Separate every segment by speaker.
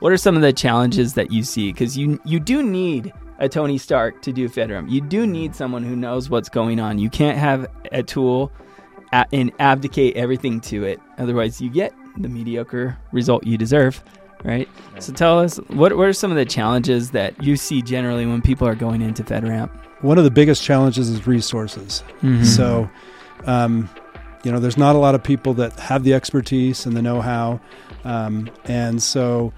Speaker 1: What are some of the challenges that you see? Because you you do need a Tony Stark to do FedRAMP. You do need someone who knows what's going on. You can't have a tool and abdicate everything to it. Otherwise, you get the mediocre result you deserve, right? So tell us what what are some of the challenges that you see generally when people are going into FedRAMP?
Speaker 2: One of the biggest challenges is resources. Mm-hmm. So, um, you know, there's not a lot of people that have the expertise and the know-how, um, and so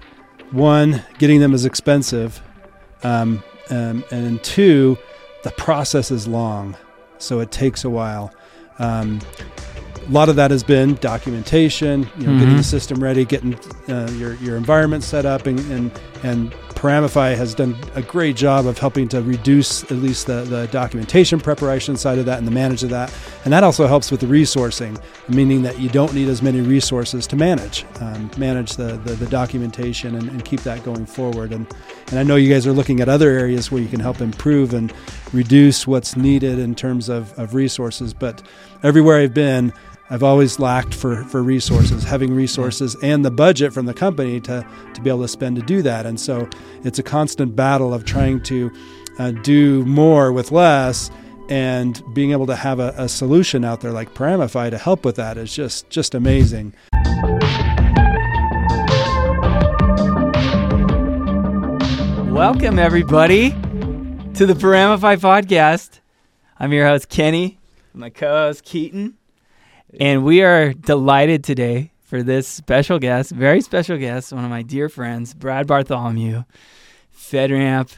Speaker 2: one, getting them is expensive, um, and, and two, the process is long, so it takes a while. Um, a lot of that has been documentation, you know, mm-hmm. getting the system ready, getting uh, your your environment set up, and and and Paramify has done a great job of helping to reduce at least the, the documentation preparation side of that and the manage of that. And that also helps with the resourcing, meaning that you don't need as many resources to manage, um, manage the, the, the documentation and, and, keep that going forward. And, and I know you guys are looking at other areas where you can help improve and reduce what's needed in terms of, of resources. But everywhere I've been, I've always lacked for, for resources, having resources and the budget from the company to, to be able to spend to do that. And so it's a constant battle of trying to uh, do more with less and being able to have a, a solution out there like Paramify to help with that is just, just amazing.
Speaker 1: Welcome, everybody, to the Paramify podcast. I'm your host, Kenny, my co host, Keaton. And we are delighted today for this special guest, very special guest, one of my dear friends, Brad Bartholomew, FedRAMP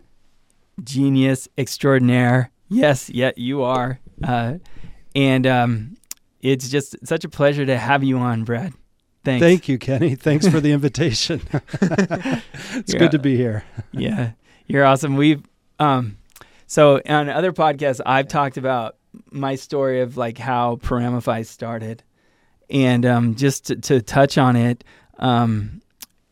Speaker 1: genius extraordinaire. Yes, yeah, you are. Uh, and um, it's just such a pleasure to have you on, Brad. Thanks.
Speaker 2: Thank you, Kenny. Thanks for the invitation. it's you're, good to be here.
Speaker 1: yeah, you're awesome. We've um, so on other podcasts, I've talked about my story of like how Paramify started, and um, just to, to, touch on it, um,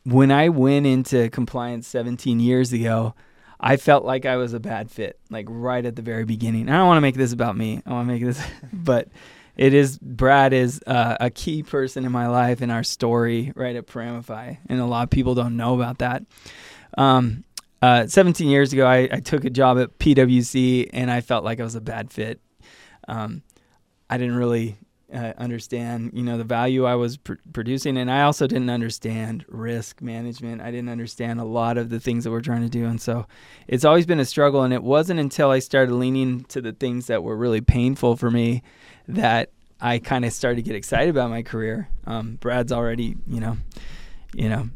Speaker 1: when I went into compliance 17 years ago, I felt like I was a bad fit, like right at the very beginning. I don't want to make this about me. I want to make this, but it is Brad is uh, a key person in my life and our story right at Paramify, and a lot of people don't know about that. Um, uh, 17 years ago, I, I, took a job at PwC, and I felt like I was a bad fit um, I didn't really uh, understand, you know, the value I was pr- producing, and I also didn't understand risk management. I didn't understand a lot of the things that we're trying to do, and so it's always been a struggle. And it wasn't until I started leaning to the things that were really painful for me that I kind of started to get excited about my career. Um, Brad's already, you know, you know,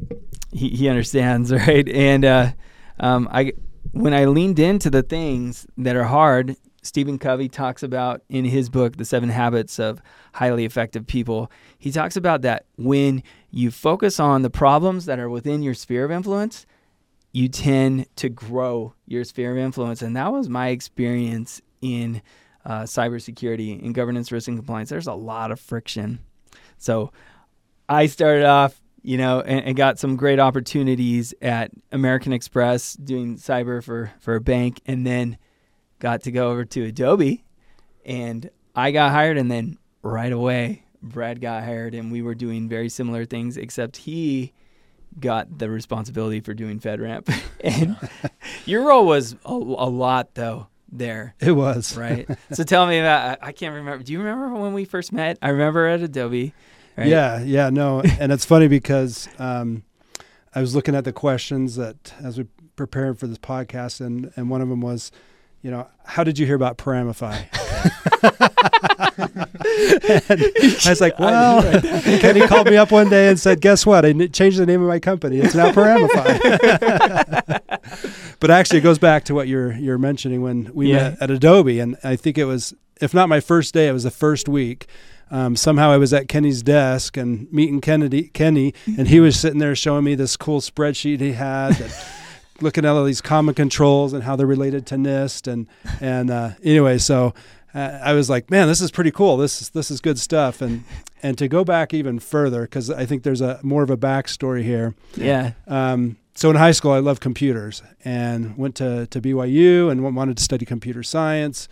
Speaker 1: he he understands, right? And uh, um, I when I leaned into the things that are hard Stephen Covey talks about in his book, The Seven Habits of Highly Effective People. He talks about that when you focus on the problems that are within your sphere of influence, you tend to grow your sphere of influence. And that was my experience in uh, cybersecurity and governance, risk, and compliance. There's a lot of friction. So I started off, you know, and, and got some great opportunities at American Express doing cyber for, for a bank. And then got to go over to Adobe and I got hired and then right away Brad got hired and we were doing very similar things except he got the responsibility for doing FedRAMP. and your role was a, a, lot though there.
Speaker 2: It was.
Speaker 1: Right. so tell me about I, I can't remember. Do you remember when we first met? I remember at Adobe.
Speaker 2: Right? Yeah, yeah, no. and it's funny because um, I was looking at the questions that as we prepared for this podcast and and one of them was you know, how did you hear about Paramify? I was like, well, Kenny called me up one day and said, guess what? I changed the name of my company. It's now Paramify. but actually, it goes back to what you're you're mentioning when we yeah. met at Adobe, and I think it was, if not my first day, it was the first week. Um, somehow I was at Kenny's desk and meeting Kennedy, Kenny, and he was sitting there showing me this cool spreadsheet he had. That, looking at all these common controls and how they're related to NIST and and uh, anyway, so uh, I was like, man, this is pretty cool. This is this is good stuff. And and to go back even further because I think there's a more of a backstory here.
Speaker 1: Yeah.
Speaker 2: Um, so in high school, I loved computers and went to to BYU and wanted to study computer science.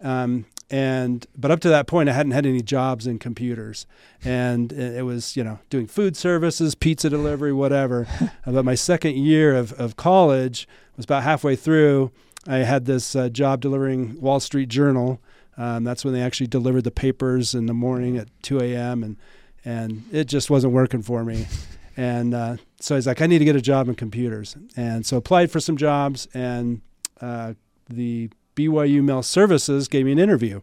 Speaker 2: Um, and but up to that point, I hadn't had any jobs in computers, and it was you know doing food services, pizza delivery, whatever. but my second year of of college was about halfway through. I had this uh, job delivering Wall Street Journal. Um, that's when they actually delivered the papers in the morning at 2 a.m. and and it just wasn't working for me. And uh, so he's like, I need to get a job in computers. And so applied for some jobs, and uh, the BYU Mail Services gave me an interview.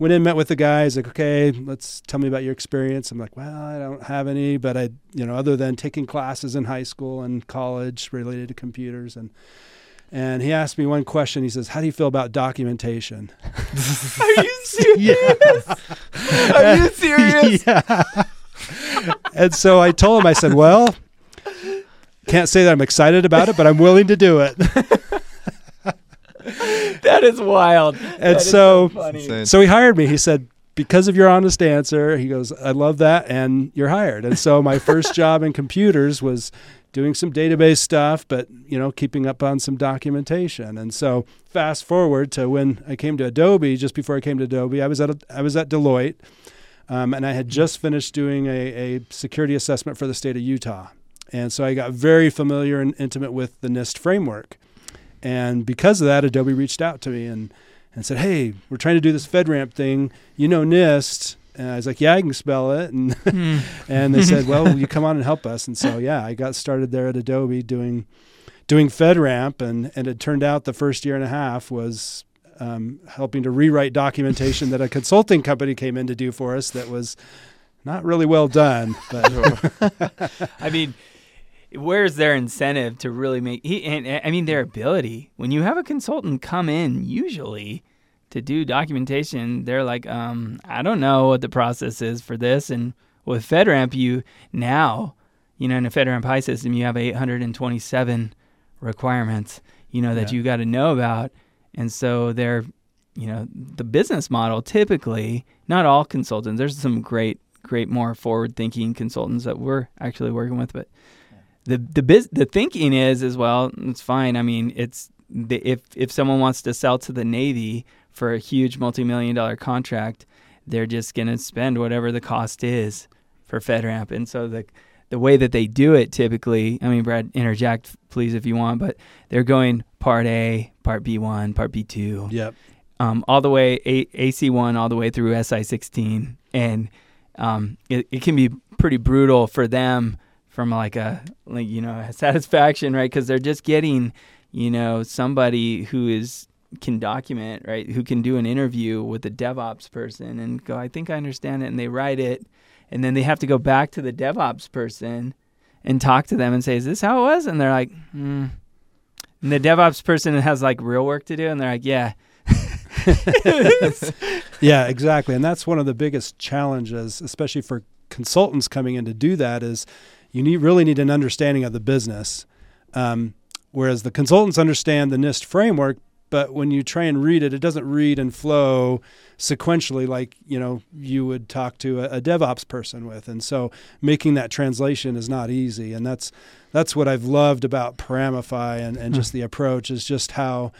Speaker 2: Went in, met with the guy. He's like, okay, let's tell me about your experience. I'm like, well, I don't have any, but I, you know, other than taking classes in high school and college related to computers. And and he asked me one question. He says, "How do you feel about documentation?"
Speaker 1: Are you serious? Are you serious?
Speaker 2: yeah. and so I told him, I said, "Well, can't say that I'm excited about it, but I'm willing to do it."
Speaker 1: that is wild.
Speaker 2: And
Speaker 1: that
Speaker 2: so,
Speaker 1: so,
Speaker 2: so he hired me. He said, because of your honest answer, he goes, I love that, and you're hired. And so my first job in computers was doing some database stuff, but you know, keeping up on some documentation. And so, fast forward to when I came to Adobe. Just before I came to Adobe, I was at a, I was at Deloitte, um, and I had just finished doing a, a security assessment for the state of Utah. And so I got very familiar and intimate with the NIST framework. And because of that, Adobe reached out to me and, and said, Hey, we're trying to do this FedRAMP thing. You know NIST. And I was like, yeah, I can spell it. And hmm. and they said, well, will you come on and help us? And so yeah, I got started there at Adobe doing doing FedRAMP, and and it turned out the first year and a half was um, helping to rewrite documentation that a consulting company came in to do for us that was not really well done. But
Speaker 1: I mean, where's their incentive to really make? He, and, I mean, their ability. When you have a consultant come in, usually to do documentation, they're like, um, I don't know what the process is for this. And with FedRAMP, you now, you know, in a FedRAMP high system, you have 827 requirements, you know, that yeah. you got to know about. And so they're, you know, the business model typically, not all consultants, there's some great, great, more forward thinking consultants that we're actually working with, but the the biz, the thinking is as well. It's fine. I mean, it's the, if if someone wants to sell to the Navy, for a huge multi-million dollar contract, they're just going to spend whatever the cost is for FedRAMP. And so the the way that they do it typically, I mean, Brad, interject please if you want, but they're going part A, part B1, part B2.
Speaker 2: Yep.
Speaker 1: Um, all the way a- AC1, all the way through SI16, and um, it, it can be pretty brutal for them from like a like you know a satisfaction, right? Because they're just getting you know somebody who is can document, right? Who can do an interview with a DevOps person and go, I think I understand it, and they write it, and then they have to go back to the DevOps person and talk to them and say, Is this how it was? And they're like, hmm. And the DevOps person has like real work to do, and they're like, Yeah.
Speaker 2: yeah, exactly. And that's one of the biggest challenges, especially for consultants coming in to do that, is you need really need an understanding of the business. Um, whereas the consultants understand the NIST framework, but when you try and read it, it doesn't read and flow sequentially like you know you would talk to a, a, DevOps person with, and so making that translation is not easy, and that's that's what I've loved about Paramify and, and just the approach is just how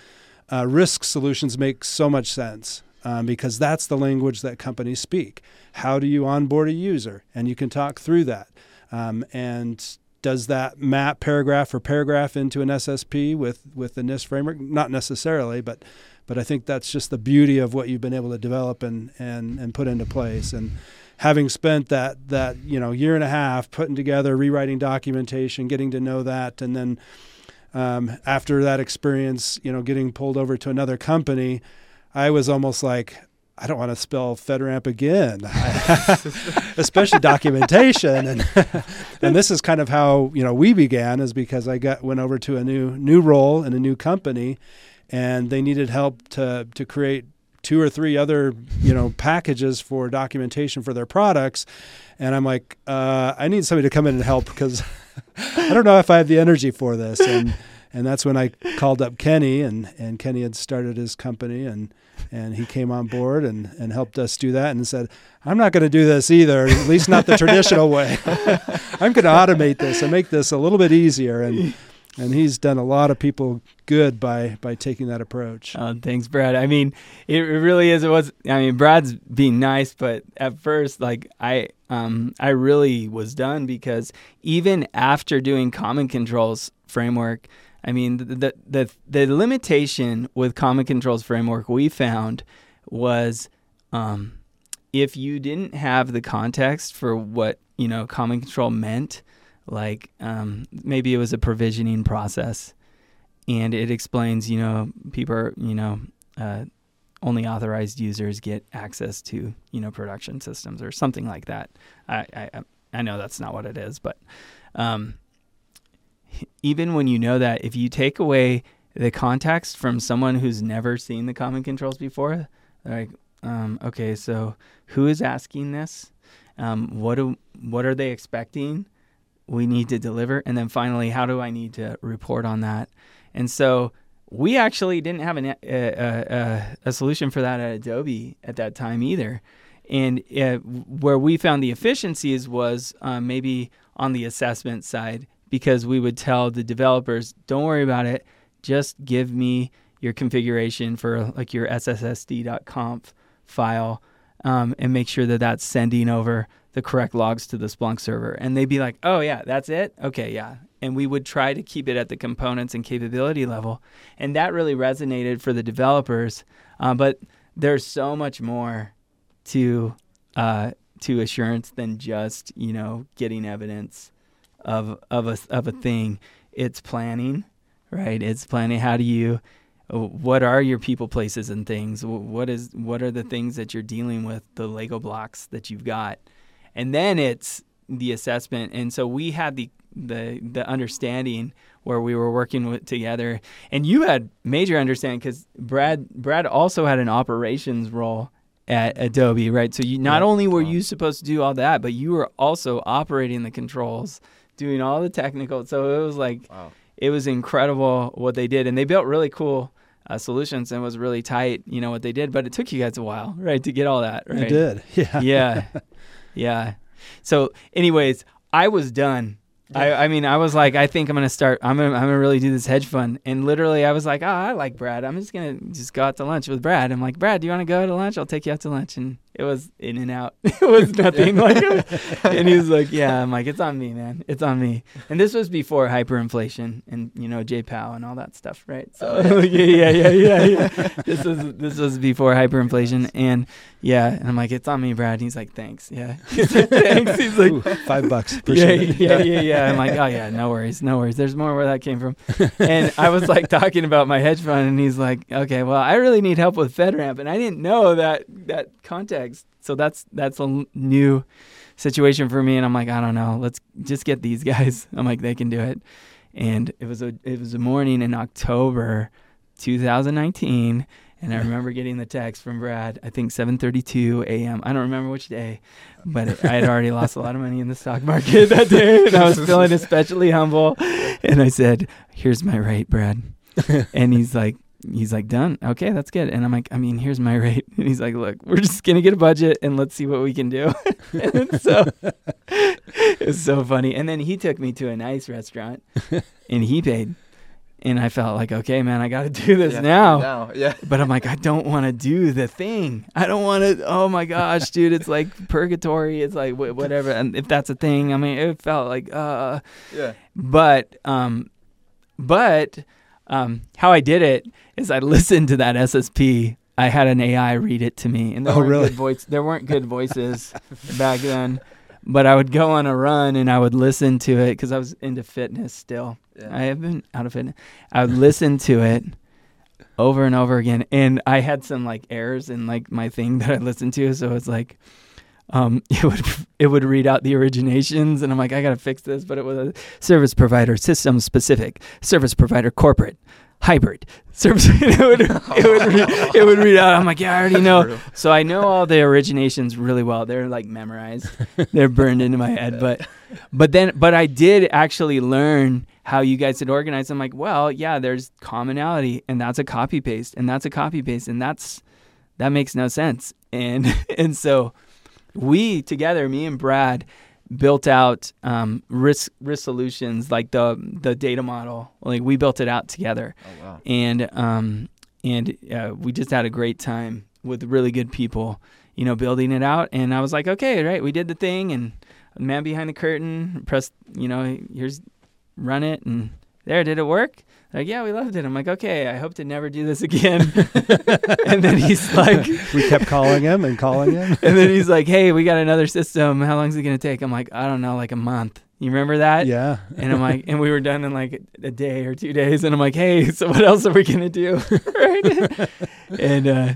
Speaker 2: uh, risk solutions make so much sense. Um, because that's the language that companies speak. How do you onboard a user? And you can talk through that. Um, and does that map paragraph for paragraph into an SSP with with the NIST framework? Not necessarily, but but I think that's just the beauty of what you've been able to develop and and and put into place. And having spent that that you know year and a half putting together, rewriting documentation, getting to know that, and then um, after that experience, you know, getting pulled over to another company, I was almost like, I don't want to spell FedRAMP again, especially documentation. And and this is kind of how you know we began, is because I got went over to a new new role in a new company, and they needed help to to create two or three other you know packages for documentation for their products, and I'm like, uh, I need somebody to come in and help because I don't know if I have the energy for this. And and that's when I called up Kenny, and and Kenny had started his company and and he came on board and, and helped us do that and said, I'm not going to do this either, at least not the traditional way. I'm going to automate this and make this a little bit easier. And and he's done a lot of people good by by taking that approach.
Speaker 1: Uh, thanks, Brad. I mean, it really is. It was. I mean, Brad's being nice, but at first, like I, um, I really was done because even after doing common controls framework, I mean, the the the, limitation with common controls framework we found was, um, if you didn't have the context for what you know common control meant like um, maybe it was a provisioning process and it explains you know people are you know uh, only authorized users get access to you know production systems or something like that. I i, I know that's not what it is but um, even when you know that if you take away the context from someone who's never seen the common controls before like um, okay so who is asking this? Um, what do what are they expecting we need to deliver? And then finally how do i need to report on that? And so we actually didn't have an, a, a, a, solution for that at adobe at that time either. And uh, where we found the efficiencies was uh, maybe on the assessment side because we would tell the developers don't worry about it just give me your configuration for like your sssd.conf file um, and make sure that that's sending over the correct logs to the Splunk server. And they'd be like, oh, yeah, that's it? Okay, yeah. And we would try to keep it at the components and capability level. And that really resonated for the developers. Uh, but there's so much more to uh, to assurance than just you know getting evidence of of a of a thing. It's planning, right? It's planning. How do you what are your people places and things what is what are the things that you're dealing with the lego blocks that you've got and then it's the assessment and so we had the the the understanding where we were working with together and you had major understanding because brad brad also had an operations role at adobe right so you not yeah. only were wow. you supposed to do all that but you were also operating the controls doing all the technical so it was like wow. it was incredible what they did and they built really cool uh, solutions and was really tight, you know, what they did. But it took you guys a while, right, to get all that, right?
Speaker 2: It did, yeah.
Speaker 1: yeah. Yeah. So, anyways, I was done I, I mean, I was like, I think I'm gonna start. I'm gonna, I'm gonna really do this hedge fund. And literally, I was like, oh, I like Brad. I'm just gonna just go out to lunch with Brad. I'm like, Brad, do you want to go to lunch? I'll take you out to lunch. And it was in and out. it was nothing like. and he was like, Yeah. I'm like, it's on me, man. It's on me. And this was before hyperinflation and you know J Powell and all that stuff, right? So oh, yeah, yeah, yeah, yeah, yeah. this was this was before hyperinflation, and yeah. And I'm like, it's on me, Brad. And he's like, thanks. Yeah. He's like, thanks. He's like, Ooh,
Speaker 2: five bucks.
Speaker 1: Yeah, yeah, yeah, yeah. I'm like, oh yeah, no worries, no worries. There's more where that came from. and I was like talking about my hedge fund, and he's like, okay, well, I really need help with FedRAMP, and I didn't know that that context. So that's that's a new situation for me, and I'm like, I don't know. Let's just get these guys. I'm like, they can do it. And it was a it was a morning in October, 2019 and I remember getting the text from Brad, I think 7:32 a.m. I don't remember which day, but I had already lost a lot of money in the stock market that day, and I was feeling especially humble. And I said, "Here's my rate, Brad," and he's like, "He's like, done. Okay, that's good." And I'm like, "I mean, here's my rate," and he's like, "Look, we're just gonna get a budget and let's see what we can do." and so it was so funny. And then he took me to a nice restaurant, and he paid and I felt like, okay, man, I got to do this now.
Speaker 3: now. Yeah.
Speaker 1: But I'm like, I don't want to do the thing. I don't want to. Oh my gosh, dude, it's like purgatory. It's like whatever. And if that's a thing, I mean, it felt like, uh.
Speaker 3: Yeah.
Speaker 1: But um, but um, how I did it is I listened to that SSP. I had an AI read it to me, and there
Speaker 2: oh,
Speaker 1: weren't
Speaker 2: really?
Speaker 1: good voice. There weren't good voices back then but I would go on a run and I would listen to it because I was into fitness still. Yeah. I have been out of fitness. I would listen to it over and over again, and I had some like errors in like my thing that I listened to, so it's like. Um, it would it would read out the originations, and I'm like, I gotta fix this. But it was a service provider, system specific, service provider, corporate, hybrid service. it, would, it, would read, it would read out. I'm like, yeah, I already know. So I know all the originations really well. They're like memorized. They're burned into my head. But but then but I did actually learn how you guys had organized. I'm like, well, yeah, there's commonality, and that's a copy paste, and that's a copy paste, and that's that makes no sense. And and so we together, me and Brad, built out um, risk risk solutions like the the data model. Like we built it out together,
Speaker 3: Oh wow.
Speaker 1: and um, and uh, we just had a great time with really good people, you know, building it out. And I was like, okay, right, we did the thing, and man behind the curtain, press, you know, here's run it, and there, did it work? Like, yeah, we loved it. I'm like, okay, I hope to never do this again. and then he's like,
Speaker 2: we kept calling him and calling him.
Speaker 1: and then he's like, hey, we got another system. How long is it gonna take? I'm like, I don't know, like a month. You remember that?
Speaker 2: yeah.
Speaker 1: And I'm like, and we were done in like a day or two days. And I'm like, hey, so what else are we gonna do? right? and uh,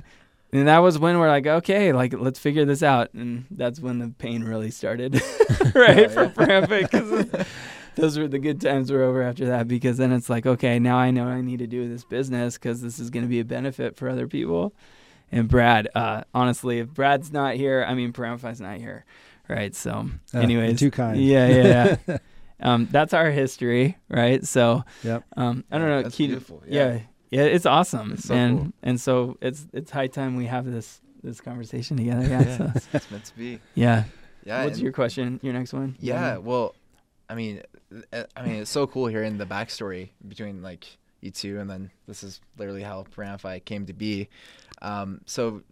Speaker 1: and that was when we're like, okay, like let's figure this out. And that's when the pain really started, right? For Prampic, those were the good times were over after that because then it's like, okay, now I know what I need to do with this business because this is gonna be a benefit for other people. And Brad, uh, honestly, if Brad's not here, I mean, Paramify's not here, right? So,
Speaker 2: Uh,
Speaker 1: anyways,
Speaker 2: too kind.
Speaker 1: Yeah, yeah, yeah. um, that's our history, right? So,
Speaker 2: Yep.
Speaker 1: um, I don't know.
Speaker 3: That's
Speaker 1: Keaton-
Speaker 3: beautiful.
Speaker 1: yeah. yeah, it's awesome,
Speaker 3: It's so
Speaker 1: and
Speaker 3: cool.
Speaker 1: and so it's it's high time we have this this conversation together. Yeah,
Speaker 3: Yeah,
Speaker 1: so,
Speaker 3: it's, it's meant to be.
Speaker 1: yeah.
Speaker 3: Yeah.
Speaker 1: What's your question? Your next one?
Speaker 3: Yeah, well, I mean, uh, I mean, it's so cool hearing the backstory between like you two, and then this is literally how Paramify came to be. Um, so,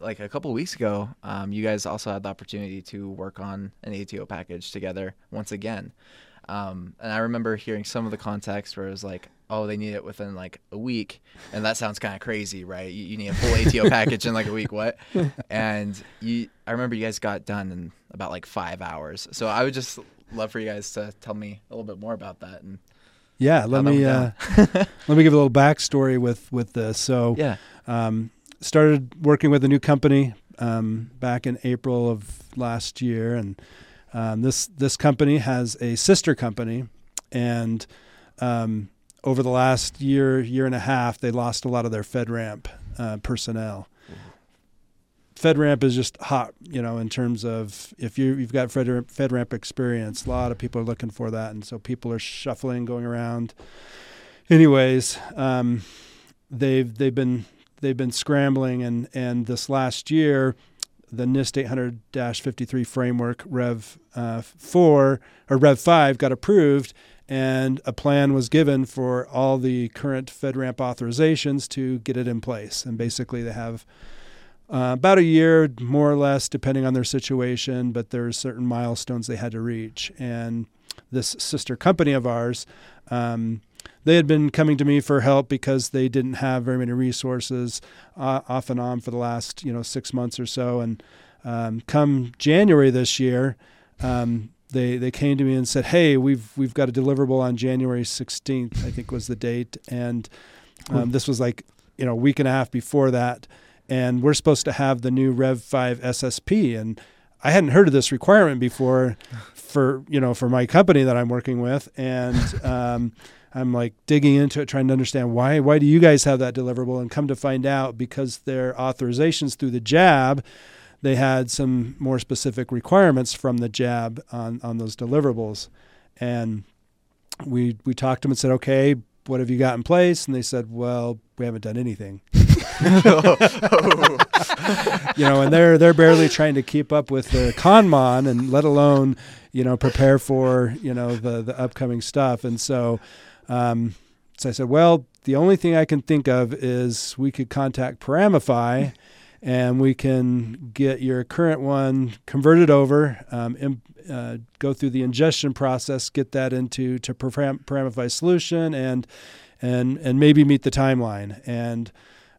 Speaker 3: like a couple weeks ago, um, you guys also had the opportunity to work on an ATO package together once again. Um, and I remember hearing some of the context where it was like, oh, they need it within like a week. And that sounds kind of crazy, right? You, you need a full ATO package in like a week. What? And you, I remember you guys got done in about like five hours. So I would just love for you guys to tell me a little bit more about that. And
Speaker 2: Yeah. Let me uh, let me give a little backstory with with this. So
Speaker 3: yeah,
Speaker 2: um, started working with a new company um, back in April of last year, and um, this this company has a sister company, and um, over the last year year and a half, they lost a lot of their FedRAMP uh, personnel. FedRAMP is just hot, you know, in terms of if you you've got FedRAMP, FedRAMP experience, a lot of people are looking for that, and so people are shuffling, going around. Anyways, um, they've they've been they've been scrambling, and and this last year, the NIST 800-53 framework Rev uh, four or Rev five got approved, and a plan was given for all the current FedRAMP authorizations to get it in place, and basically they have uh, about a year, more or less, depending on their situation, but there's certain milestones they had to reach. And this sister company of ours, um, they had been coming to me for help because they didn't have very many resources uh, off and on for the last, you know, six months or so. And um, come January this year, um, they they came to me and said, "Hey, we've we've got a deliverable on January 16th, I think was the date, and um, this was like you know a week and a half before that." And we're supposed to have the new Rev 5 SSP and I hadn't heard of this requirement before for you know for my company that I'm working with. And um, I'm like digging into it trying to understand why why do you guys have that deliverable? And come to find out because their authorizations through the JAB they had some more specific requirements from the JAB on on those deliverables. And we we talked to them and said okay what have you got in place? And they said well we haven't done anything you know, and they're they're barely trying to keep up with the conmon, and let alone you know prepare for you know the the upcoming stuff. And so, um, so I said, well, the only thing I can think of is we could contact Paramify, and we can get your current one converted over, um, im- uh, go through the ingestion process, get that into to Param- Paramify solution, and and and maybe meet the timeline and.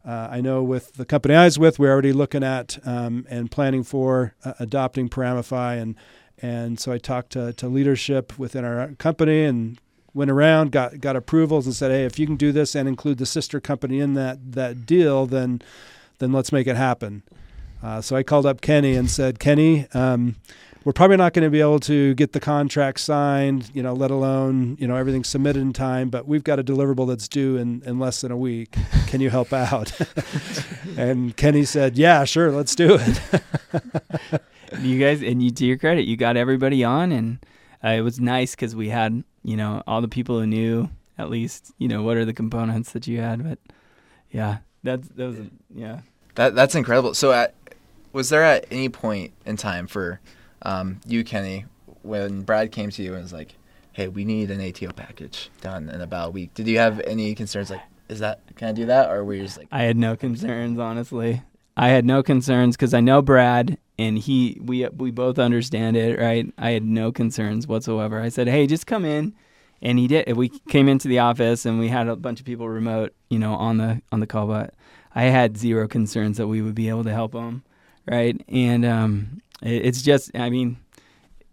Speaker 2: Uh, I know with the company I was with, we're already looking at um, and planning for uh, adopting Paramify, and and so I talked to, to leadership within our company and went around, got got approvals, and said, hey, if you can do this and include the sister company in that that deal, then then let's make it happen. Uh, so I called up Kenny and said, Kenny, um, we're probably not going to be able to get the contract signed, you know, let alone, you know, everything submitted in time, but we've got a deliverable that's due in, in less than a week. Can you help out? and Kenny said, yeah, sure, let's do it.
Speaker 1: you guys, and you to your credit, you got everybody on, and uh, it was nice because we had you know all the people who knew at least you know what are the components that you had. But yeah, that's that was yeah.
Speaker 3: that that's incredible. So, at, was there at any point in time for um, you, Kenny, when Brad came to you and was like, "Hey, we need an ATO package done in about a week," did you have any concerns like, "Is that can I do that?" Or were you just like,
Speaker 1: I had no concerns, honestly. I had no concerns because I know Brad, and he we we both understand it, right? I had no concerns whatsoever. I said, "Hey, just come in," and he did. We came into the office, and we had a bunch of people remote, you know, on the on the call, but I had zero concerns that we would be able to help him, right? And um, it's just, I mean,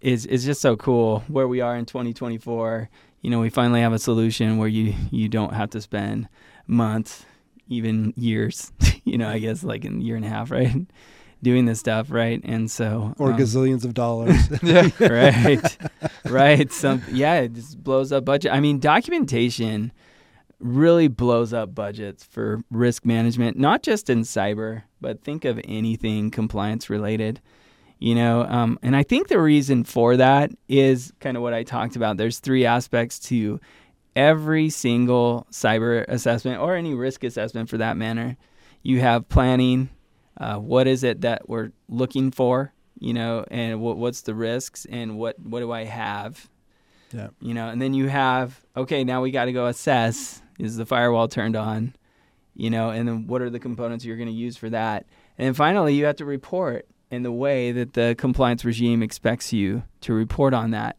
Speaker 1: it's it's just so cool where we are in 2024. You know, we finally have a solution where you you don't have to spend months, even years. you know, I guess like a year and a half, right? Doing this stuff, right? And so,
Speaker 2: or
Speaker 1: um,
Speaker 2: gazillions of dollars.
Speaker 1: Right, right. Some yeah, it just blows up budget. I mean, documentation really blows up budgets for risk management, not just in cyber, but think of anything compliance related. You know, um, and I think the reason for that is kind of what I talked about. There's three aspects to every single cyber assessment or any risk assessment for that matter. You have planning. Uh, what is it that we're looking for? You know, and what what's the risks and what what do I have?
Speaker 2: Yeah.
Speaker 1: You know, and then you have okay, now we got to go assess is the firewall turned on? You know, and then what are the components you're going to use for that? And then finally, you have to report in the way that the compliance regime expects you to report on that.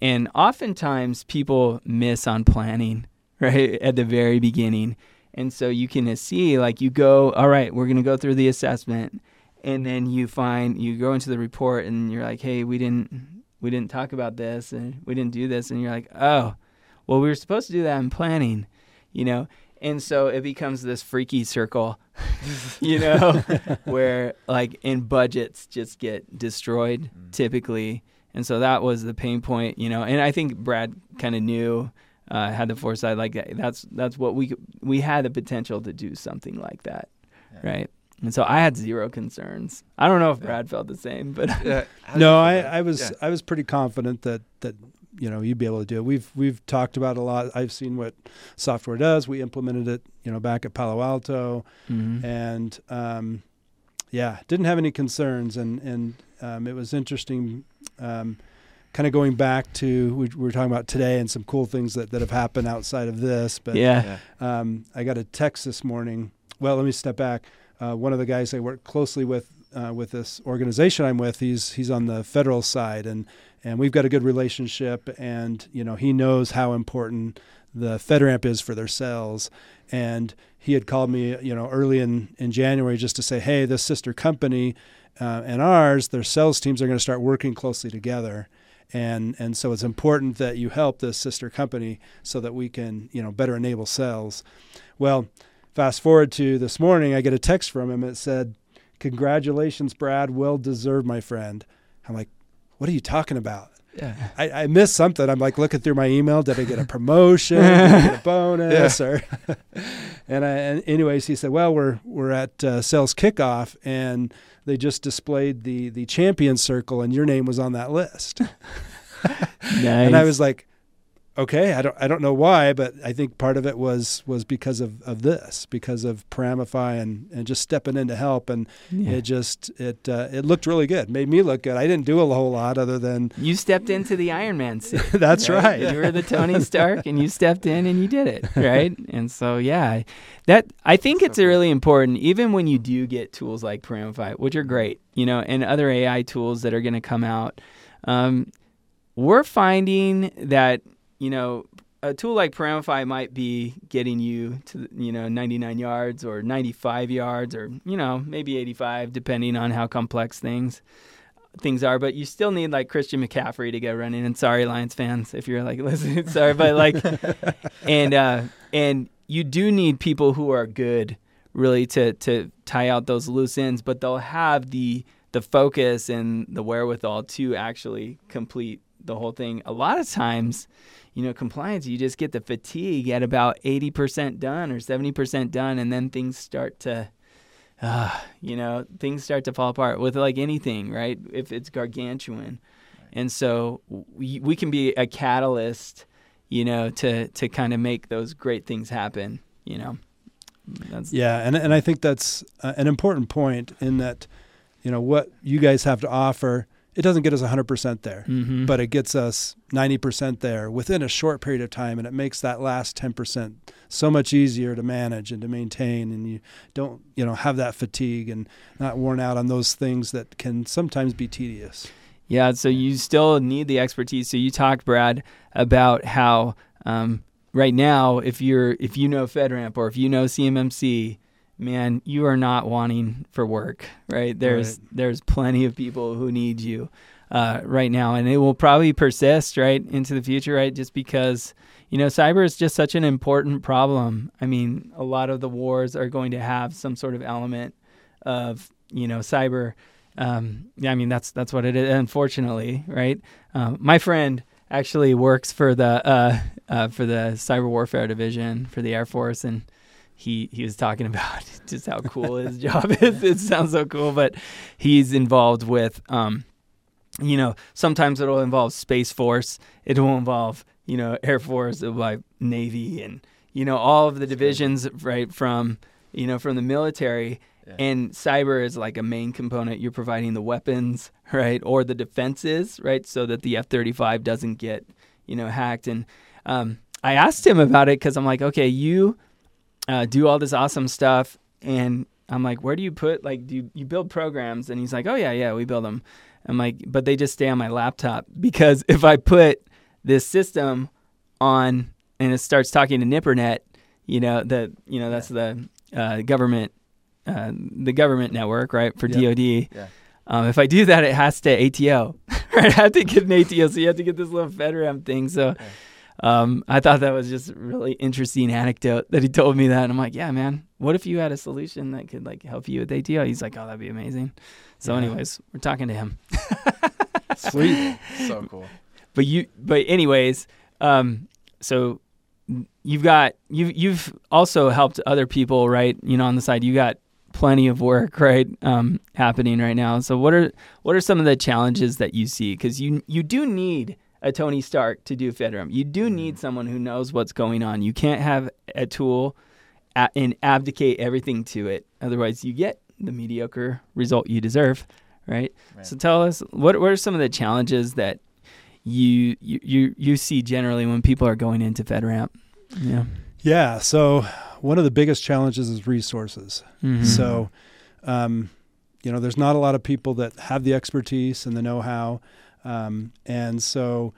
Speaker 1: And oftentimes people miss on planning, right, at the very beginning. And so you can see, like, you go, all right, we're going to go through the assessment. And then you find, you go into the report and you're like, hey, we didn't, we didn't talk about this and we didn't do this. And you're like, oh, well, we were supposed to do that in planning, you know? And so it becomes this freaky circle, you know, where like in budgets just get destroyed
Speaker 3: Mm.
Speaker 1: typically. And so that was the pain point, you know. And I think Brad kind of knew, uh, had the foresight like. That's that's what we we had the potential to do something like that,
Speaker 3: Yeah.
Speaker 1: right? And so I had zero concerns. I don't know if
Speaker 3: Yeah.
Speaker 1: Brad felt the same, but
Speaker 3: Yeah,
Speaker 2: no, I,
Speaker 3: feel about it?
Speaker 2: I was
Speaker 3: Yeah.
Speaker 2: I was pretty confident that that you know you'd be able to do it. We've we've talked about it a lot. I've seen what software does. We implemented it, you know, back at Palo Alto,
Speaker 1: Mhm.
Speaker 2: and um, yeah, didn't have any concerns. And and um, it was interesting, um, kind of going back to we, we were talking about today and some cool things that that have happened outside of this. But
Speaker 1: yeah,
Speaker 3: Yeah.
Speaker 2: um, I got a text this morning. Well, let me step back. Uh, one of the guys I work closely with uh, with this organization I'm with, he's he's on the federal side, and and we've got a good relationship. And you know, he knows how important the FedRAMP is for their sales. And he had called me, you know, early in in January just to say, hey, this sister company uh, and ours, their sales teams are going to start working closely together. And, and so it's important that you help this sister company so that we can you know better enable sales. Well, fast forward to this morning, I get a text from him. It said, "Congratulations, Brad. Well deserved, my friend." I'm like, "What are you talking about?"
Speaker 3: Yeah.
Speaker 2: I, I missed something. I'm like looking through my email. Did I get a promotion? Did I get a bonus? Or and I, and anyways, he said, "Well, we're we're at uh, sales kickoff, and they just displayed the the champion circle, and your name was on that list."
Speaker 1: nice.
Speaker 2: And I was like, okay, I don't I don't know why, but I think part of it was was because of, of this, because of Paramify and, and just stepping in to help, and
Speaker 1: Yeah.
Speaker 2: it just it uh, it looked really good, made me look good. I didn't do a whole lot other than
Speaker 1: you stepped into the Iron Man suit.
Speaker 2: that's right.
Speaker 1: You were the Tony Stark, and you stepped in and you did it, right? and so, yeah, that I think it's
Speaker 3: cool.
Speaker 1: really important, even when you do get tools like Paramify, which are great, you know, and other AI tools that are going to come out. Um, we're finding that you know a tool like Paramify might be getting you to you know 99 yards or 95 yards or you know maybe 85 depending on how complex things things are. But you still need like Christian McCaffrey to get running. And sorry Lions fans if you're like listening. Sorry but like and uh and you do need people who are good really to to tie out those loose ends. But they'll have the the focus and the wherewithal to actually complete the whole thing. A lot of times you know compliance you just get the fatigue at about 80% done or 70% done and then things start to uh, you know things start to fall apart with like anything right? If it's gargantuan. And so we, we can be a catalyst you know to to kind of make those great things happen you know? That's
Speaker 2: Yeah, and and I think that's uh, an important point in that, you know, what you guys have to offer it doesn't get us 100% there,
Speaker 1: Mhm.
Speaker 2: but it gets us 90% there within a short period of time. And it makes that last 10% so much easier to manage and to maintain. And you don't, you know, have that fatigue and not worn out on those things that can sometimes be tedious.
Speaker 1: Yeah, so you still need the expertise. So you talked, Brad, about how um, right now, if you're if you know FedRAMP or if you know CMMC, man, you are not wanting for work, right? There's
Speaker 2: Right.
Speaker 1: there's plenty of people who need you uh, right now, and it will probably persist right into the future, right? Just because you know cyber is just such an important problem. I mean, a lot of the wars are going to have some sort of element of you know cyber. Um, yeah, I mean that's that's what it is. Unfortunately, right? Um, my friend actually works for the uh, uh, for the cyber warfare division for the Air Force, and he he was talking about just how cool his job is. It sounds so cool, but he's involved with, um, you know, sometimes it'll involve Space Force, it will involve you know Air Force, it'll involve Navy, and you know all of the divisions right from you know from the military.
Speaker 3: Yeah.
Speaker 1: And cyber is like a main component. You're providing the weapons, right, or the defenses, right, so that the F-35 doesn't get, you know, hacked. And um, I asked him about it because I'm like, okay, you uh, do all this awesome stuff, and I'm like, where do you put like, do you, you build programs? And he's like, oh yeah, yeah, we build them. I'm like, but they just stay on my laptop because if I put this system on and it starts talking to NIPRNet, you know, the you know that's the uh, government uh, the government network, right, for
Speaker 2: Yep.
Speaker 1: DoD.
Speaker 3: Yeah.
Speaker 1: Um, if I do that, it has to ATO. right, I have to get an ATO, so you have to get this little FedRAMP thing. So, um, I thought that was just a really interesting anecdote that he told me that, and I'm like, yeah, man, what if you had a solution that could like help you with ATO? He's like, oh, that'd be amazing. So,
Speaker 2: Yeah.
Speaker 1: anyways, we're talking to him.
Speaker 2: Sweet.
Speaker 3: so cool.
Speaker 1: but you but anyways um so you've got you've you've also helped other people right you know on the side you got plenty of work right um happening right now so what are what are some of the challenges that you see because you you do need a Tony Stark to do FedRAMP. You do need someone who knows what's going on. You can't have a tool and abdicate everything to it. Otherwise, you get the mediocre result you deserve, right?
Speaker 3: Right.
Speaker 1: So tell us what what are some of the challenges that you you you, you see generally when people are going into FedRAMP? Yeah.
Speaker 2: Yeah. So one of the biggest challenges is resources.
Speaker 1: Mhm.
Speaker 2: So, um, you know, there's not a lot of people that have the expertise and the know-how, um, and so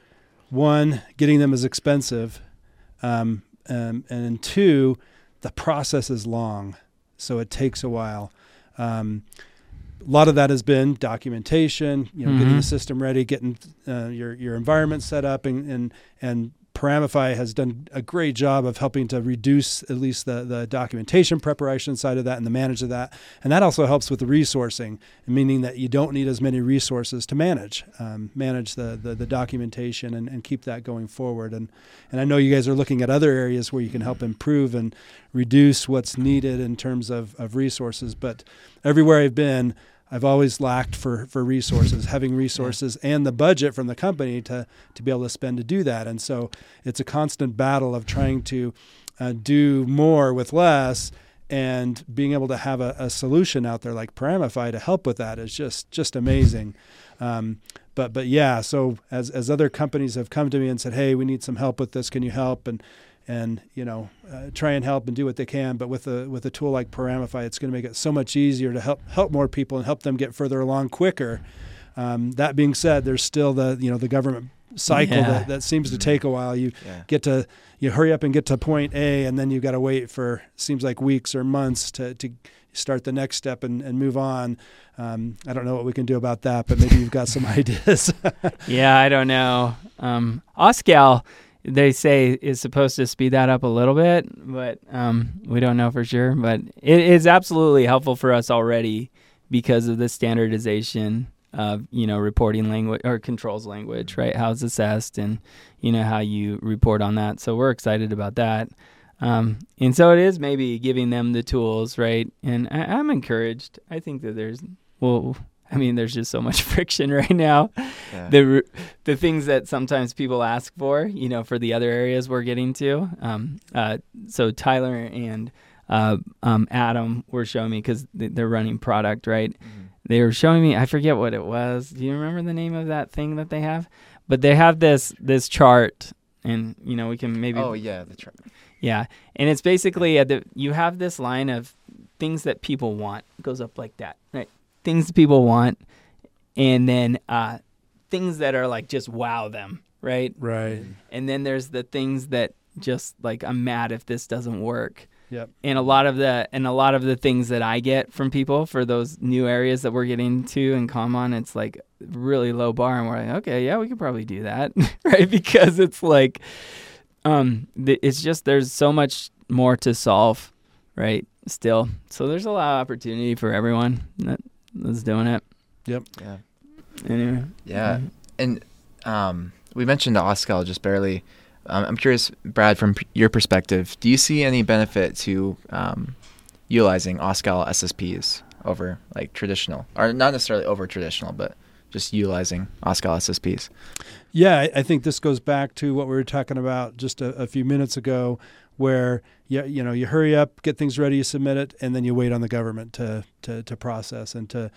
Speaker 2: one, getting them is expensive, um, um, and two, the process is long, so it takes a while. Um, a lot of that has been documentation, you know, getting
Speaker 1: Mhm.
Speaker 2: the system ready, getting uh, your your environment set up, and and and Paramify has done a great job of helping to reduce at least the the documentation preparation side of that and the manage of that, and that also helps with the resourcing, meaning that you don't need as many resources to manage um, manage the, the the documentation and, and keep that going forward. And and I know you guys are looking at other areas where you can help improve and reduce what's needed in terms of, of resources, but everywhere I've been. I've always lacked for, for resources, having resources and the budget from the company to, to be able to spend to do that. And so it's a constant battle of trying to uh, do more with less and being able to have a, a solution out there like Paramify to help with that is just just amazing. Um, but but yeah, so as as other companies have come to me and said, hey, we need some help with this, can you help? And and you know uh, try and help and do what they can. But with a with a tool like Paramify, it's going to make it so much easier to help help more people and help them get further along quicker. Um, that being said, there's still the you know the government cycle
Speaker 1: Yeah.
Speaker 2: that, that seems to take a while. You
Speaker 3: Yeah.
Speaker 2: get to you hurry up and get to point A, and then you've got to wait for seems like weeks or months to to start the next step and, and move on. Um, I don't know what we can do about that, but maybe you've got some ideas.
Speaker 1: Yeah, I don't know. Um, OSCAL, they say is supposed to speed that up a little bit, but um, we don't know for sure. But it is absolutely helpful for us already because of the standardization of you know reporting language or controls language, right? How it's assessed and you know how you report on that. So we're excited about that. Um, and so it is maybe giving them the tools, right? And I, I'm encouraged. I think that there's well, I mean, there's just so much friction right now
Speaker 3: Yeah.
Speaker 1: the the things that sometimes people ask for, you know, for the other areas we're getting to. Um, uh, so Tyler and uh, um, Adam were showing me because they're running product, right?
Speaker 3: Mhm.
Speaker 1: they were showing me. I forget what it was. Do you remember the name of that thing that they have? But they have this this chart, and you know we can maybe.
Speaker 3: Oh yeah, the chart.
Speaker 1: Yeah, and it's basically at the you have this line of things that people want it goes up like that, right? Things people want, and then uh, things that are like just wow them, right?
Speaker 2: Right.
Speaker 1: And then there's the things that just like I'm mad if this doesn't work.
Speaker 2: Yep.
Speaker 1: And a lot of the and a lot of the things that I get from people for those new areas that we're getting to in Common, it's like really low bar, and we're like, okay, yeah, we could probably do that, right? Because it's like, um, th- it's just there's so much more to solve, right? Still, so there's a lot of opportunity for everyone that that's doing it.
Speaker 2: Yep.
Speaker 3: Yeah.
Speaker 1: Anyway,
Speaker 3: Yeah.
Speaker 1: Mhm.
Speaker 3: And um, we mentioned OSCAL just barely. Um, I'm curious, Brad, from p- your perspective, do you see any benefit to um, utilizing OSCAL SSPs over like traditional, or not necessarily over traditional, but just utilizing OSCAL SSPs?
Speaker 2: Yeah, I, I think this goes back to what we were talking about just a, a few minutes ago, where you, you know you hurry up, get things ready, you submit it, and then you wait on the government to to, to process and to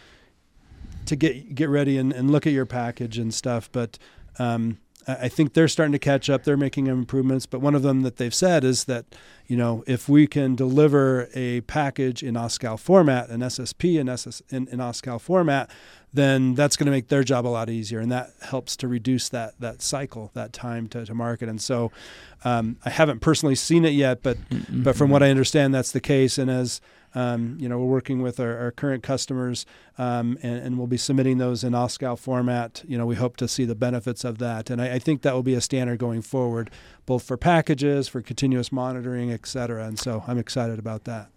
Speaker 2: to get get ready and, and look at your package and stuff. But um, I I think they're starting to catch up. They're making improvements. But one of them that they've said is that you know if we can deliver a package in OSCAL format, an SSP in, SS, in, in OSCAL format, then that's going to make their job a lot easier, and that helps to reduce that that cycle, that time to, to market. And so, um, I haven't personally seen it yet, but
Speaker 1: Mm-hmm.
Speaker 2: but from what I understand, that's the case. And as um, you know, we're working with our, our current customers, um, and, and we'll be submitting those in OSCAL format. You know, we hope to see the benefits of that, and I, I think that will be a standard going forward, both for packages, for continuous monitoring, et cetera. And so, I'm excited about that.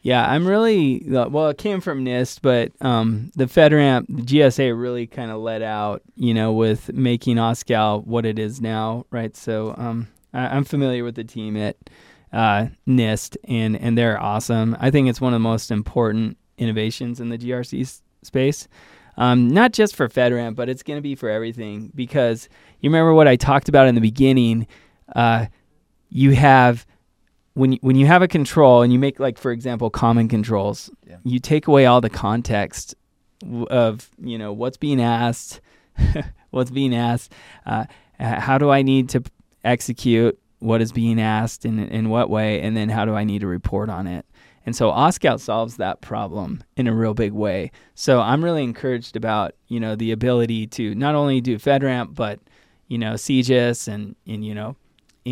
Speaker 1: Yeah, I'm really well. It came from NIST, but um, the FedRAMP, the GSA really kind of let out, you know, with making OSCAL what it is now, right? So um, I, I'm familiar with the team at uh, NIST, and and they're awesome. I think it's one of the most important innovations in the GRC s- space. Um, not just for FedRAMP, but it's going to be for everything because you remember what I talked about in the beginning. Uh, you have when you, when you have a control and you make like for example common controls,
Speaker 3: Yeah.
Speaker 1: you take away all the context of you know what's being asked, what's being asked, uh, how do I need to execute what is being asked in in what way, and then how do I need to report on it. And so OSCAL solves that problem in a real big way. So I'm really encouraged about you know the ability to not only do FedRAMP but you know CJIS and and you know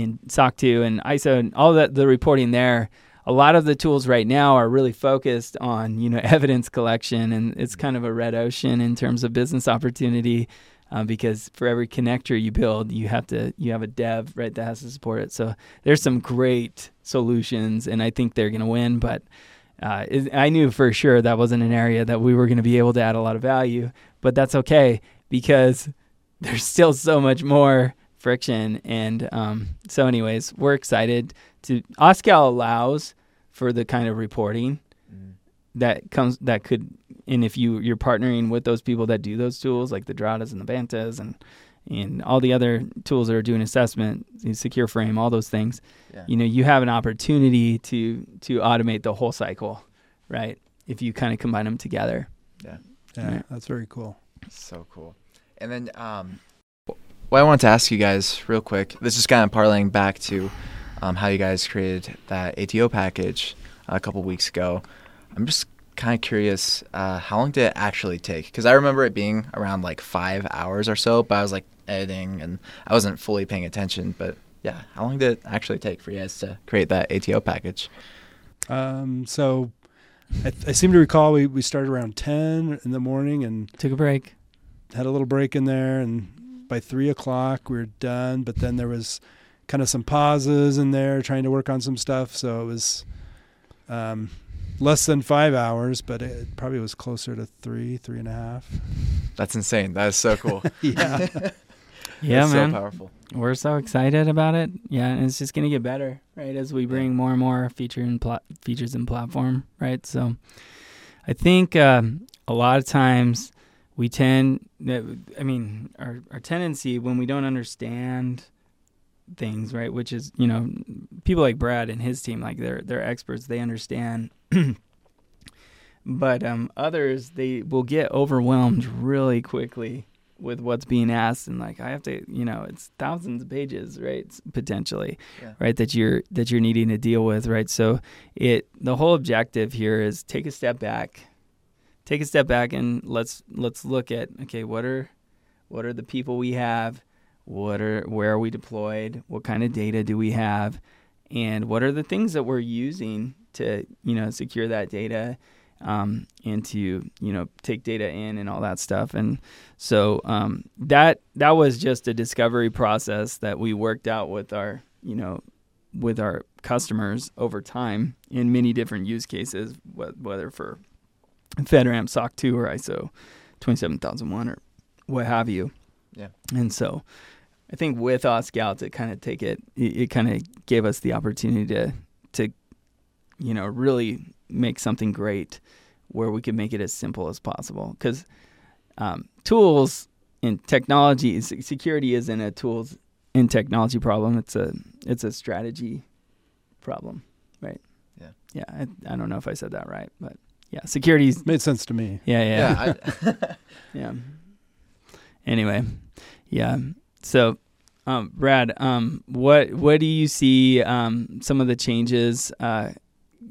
Speaker 1: in SOC 2 and ISO and all that the reporting there. A lot of the tools right now are really focused on you know evidence collection, and it's kind of a red ocean in terms of business opportunity. Uh, because for every connector you build, you have to you have a dev right that has to support it. So there's some great solutions, and I think they're going to win. But uh, is- I knew for sure that wasn't an area that we were going to be able to add a lot of value. But that's okay because there's still so much more friction. And um, so, anyways, we're excited to. OSCAL allows for the kind of reporting that comes that could, and if you you're partnering with those people that do those tools, like the Dratas and the Vantas and and all the other tools that are doing assessment, Secureframe, all those things,
Speaker 3: Yeah.
Speaker 1: you know, you have an opportunity to to automate the whole cycle, right? If you kind of combine them together.
Speaker 2: Yeah,
Speaker 1: Right.
Speaker 2: that's very cool.
Speaker 3: So cool. And then, um, what I wanted to ask you guys real quick. This is kind of parlaying back to um, how you guys created that ATO package a couple weeks ago. I'm just kind of curious, uh, how long did it actually take? Because I remember it being around like five hours or so, but I was like editing and I wasn't fully paying attention. But yeah, how long did it actually take for you guys to create that ATO package?
Speaker 2: Um, so, I, I seem to recall we, we started around ten in the morning and
Speaker 1: Took a break.
Speaker 2: had a little break in there, and by three o'clock we were done. But then there was kind of some pauses in there, trying to work on some stuff. So it was um, less than five hours, but it probably was closer to three, three and a half.
Speaker 3: That's insane. That is so cool.
Speaker 2: Yeah,
Speaker 1: Yeah,
Speaker 3: That's
Speaker 1: man.
Speaker 3: So powerful.
Speaker 1: We're so excited about it. Yeah, and it's just gonna get better, right? As we bring more and more feature and pla- features and platform, right? So, I think um, a lot of times we tend, I mean, our our tendency when we don't understand things, right? Which is, you know, people like Brad and his team, like they're they're experts. They understand but um, others they will get overwhelmed really quickly with what's being asked and like I have to you know it's thousands of pages right potentially
Speaker 3: Yeah.
Speaker 1: right that you're that you're needing to deal with right so it the whole objective here is take a step back take a step back and let's let's look at okay what are what are the people we have? What are where are we deployed? What kind of data do we have? And what are the things that we're using to you know secure that data um, and to you know take data in and all that stuff. And so um, that that was just a discovery process that we worked out with our you know with our customers over time in many different use cases whether for FedRAMP SOC 2 or ISO 27001 or what have you
Speaker 3: Yeah.
Speaker 1: and so I think with OSCAL to kind of take it, it, it kind of gave us the opportunity to, to, you know, really make something great where we could make it as simple as possible. Because um, tools and technology, se- security isn't a tools and technology problem. It's a it's a strategy problem, right?
Speaker 3: Yeah.
Speaker 1: Yeah. I, I don't know if I said that right, but yeah, security's
Speaker 2: Made sense to me.
Speaker 1: yeah yeah
Speaker 3: Yeah. I,
Speaker 1: yeah. Anyway, yeah. So, um, Brad, um, what what do you see um, some of the changes uh,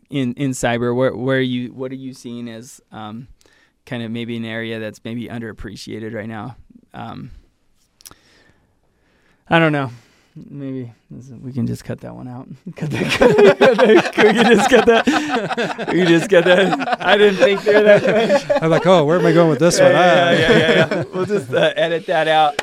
Speaker 1: in in cyber? Where where are you what are you seeing as um, kind of maybe an area that's maybe underappreciated right now? Um, I don't know. Maybe is- we can just cut that one out. Cut that. Can we just cut that? We can just cut that. I didn't think through that much.
Speaker 2: I'm like, oh, where am I going with this
Speaker 1: Yeah,
Speaker 2: one?
Speaker 1: yeah,
Speaker 2: Ah.
Speaker 1: yeah, yeah, yeah. We'll just uh, edit that out.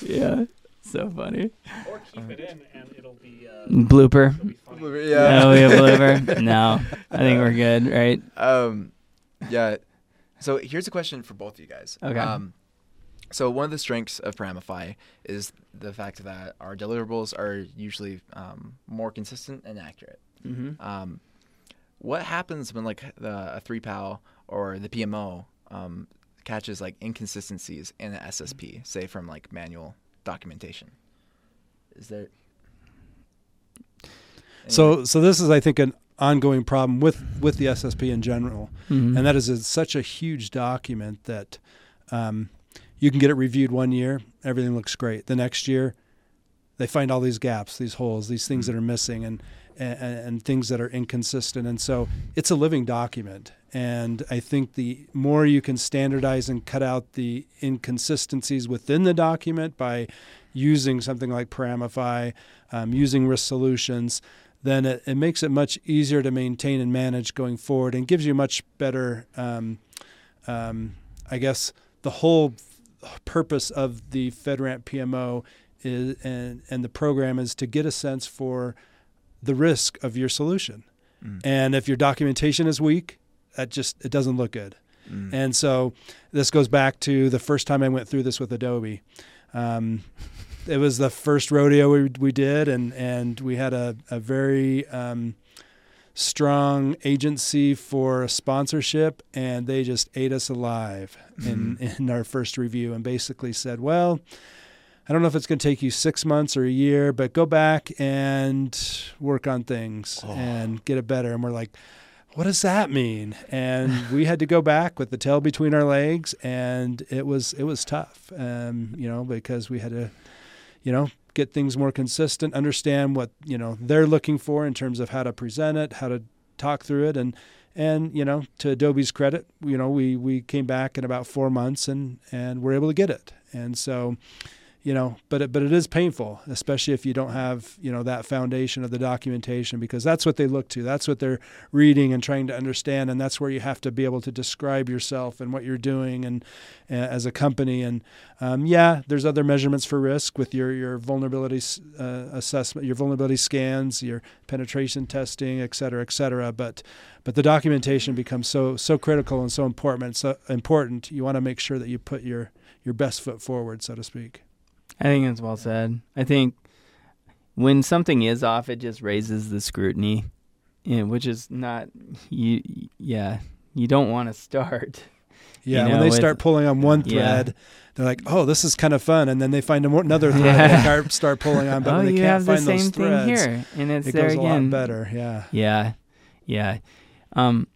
Speaker 1: yeah, so funny.
Speaker 4: Or keep it in and it'll be uh,
Speaker 1: Blooper.
Speaker 4: it'll be funny.
Speaker 3: yeah.
Speaker 1: Oh, we have blooper. No, I think we're good, right?
Speaker 3: Um, yeah. So here's a question for both of you guys.
Speaker 1: Okay.
Speaker 3: Um, so one of the strengths of Paramify is the fact that our deliverables are usually um, more consistent and accurate.
Speaker 1: Mm-hmm.
Speaker 3: Um, what happens when like the a three PAO or the PMO um, catches like inconsistencies in an SSP, say from like manual documentation? Is there
Speaker 2: So, so this is, I think, an ongoing problem with with the SSP in general,
Speaker 1: Mm-hmm.
Speaker 2: and that is it's such a huge document that um, you can get it reviewed one year, everything looks great. The next year, they find all these gaps, these holes, these things that are missing, and and, and things that are inconsistent. And so it's a living document. And I think the more you can standardize and cut out the inconsistencies within the document by using something like Paramify, um, using risk solutions, then it, it makes it much easier to maintain and manage going forward and gives you much better, um, um, I guess, the whole purpose of the FedRAMP PMO is, and, and the program is to get a sense for the risk of your solution.
Speaker 3: Mm.
Speaker 2: And if your documentation is weak, that just it doesn't look good.
Speaker 3: Mm.
Speaker 2: And so this goes back to the first time I went through this with Adobe. Um, it was the first rodeo we, we did, and, and we had a, a very um, strong agency for sponsorship, and they just ate us alive in, in our first review and basically said, well, I don't know if it's going to take you six months or a year, but go back and work on things
Speaker 3: Oh.
Speaker 2: and get it better. And we're like, what does that mean? And we had to go back with the tail between our legs, and it was it was tough, um, you know, because we had to, you know, get things more consistent, understand what you know they're looking for in terms of how to present it, how to talk through it, and and you know, to Adobe's credit, you know, we we came back in about four months and and we're able to get it, and so you know but it, but it is painful especially if you don't have you know that foundation of the documentation because that's what they look to that's what they're reading and trying to understand and that's where you have to be able to describe yourself and what you're doing and as a company. And um, yeah there's other measurements for risk with your your vulnerability uh, assessment your vulnerability scans your penetration testing et cetera et cetera. But but the documentation becomes so so critical and so important so important you want to make sure that you put your your best foot forward so to speak
Speaker 1: I think that's well said. I think when something is off, it just raises the scrutiny, you know, which is not you. Yeah, you don't want to start.
Speaker 2: Yeah,
Speaker 1: know,
Speaker 2: when they start pulling on one
Speaker 1: Yeah.
Speaker 2: thread, they're like, "Oh, this is kind of fun," and then they find another thread
Speaker 1: Yeah.
Speaker 2: they start, pulling on. But
Speaker 1: oh,
Speaker 2: when they
Speaker 1: you
Speaker 2: can't
Speaker 1: have the
Speaker 2: find those
Speaker 1: same thing
Speaker 2: threads,
Speaker 1: here, and it's
Speaker 2: it
Speaker 1: there
Speaker 2: goes a lot better. Yeah,
Speaker 1: Yeah, yeah. Um,